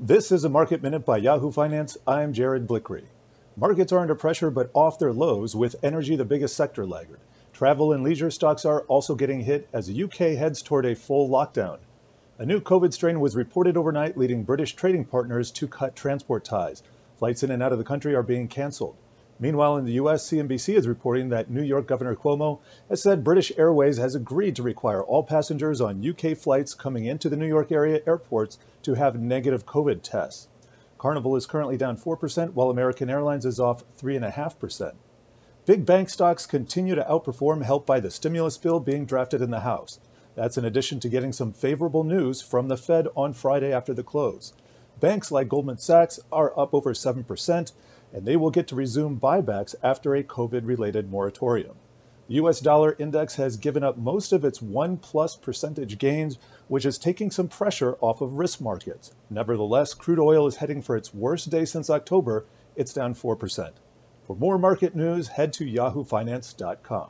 This is a Market Minute by Yahoo Finance. I'm Jared Blikre. Markets are under pressure but off their lows, with energy the biggest sector laggard. Travel and leisure stocks are also getting hit as the UK heads toward a full lockdown. A new COVID strain was reported overnight, leading British trading partners to cut transport ties. Flights in and out of the country are being canceled. Meanwhile, in the U.S., CNBC is reporting that New York Governor Cuomo has said British Airways has agreed to require all passengers on UK flights coming into the New York area airports to have negative COVID tests. Carnival is currently down 4%, while American Airlines is off 3.5%. Big bank stocks continue to outperform, helped by the stimulus bill being drafted in the House. That's in addition to getting some favorable news from the Fed on Friday after the close. Banks like Goldman Sachs are up over 7%, and they will get to resume buybacks after a COVID related moratorium. The US dollar index has given up most of its 1 plus percentage gains, which is taking some pressure off of risk markets. Nevertheless, crude oil is heading for its worst day since October. It's down 4%. For more market news, head to yahoofinance.com.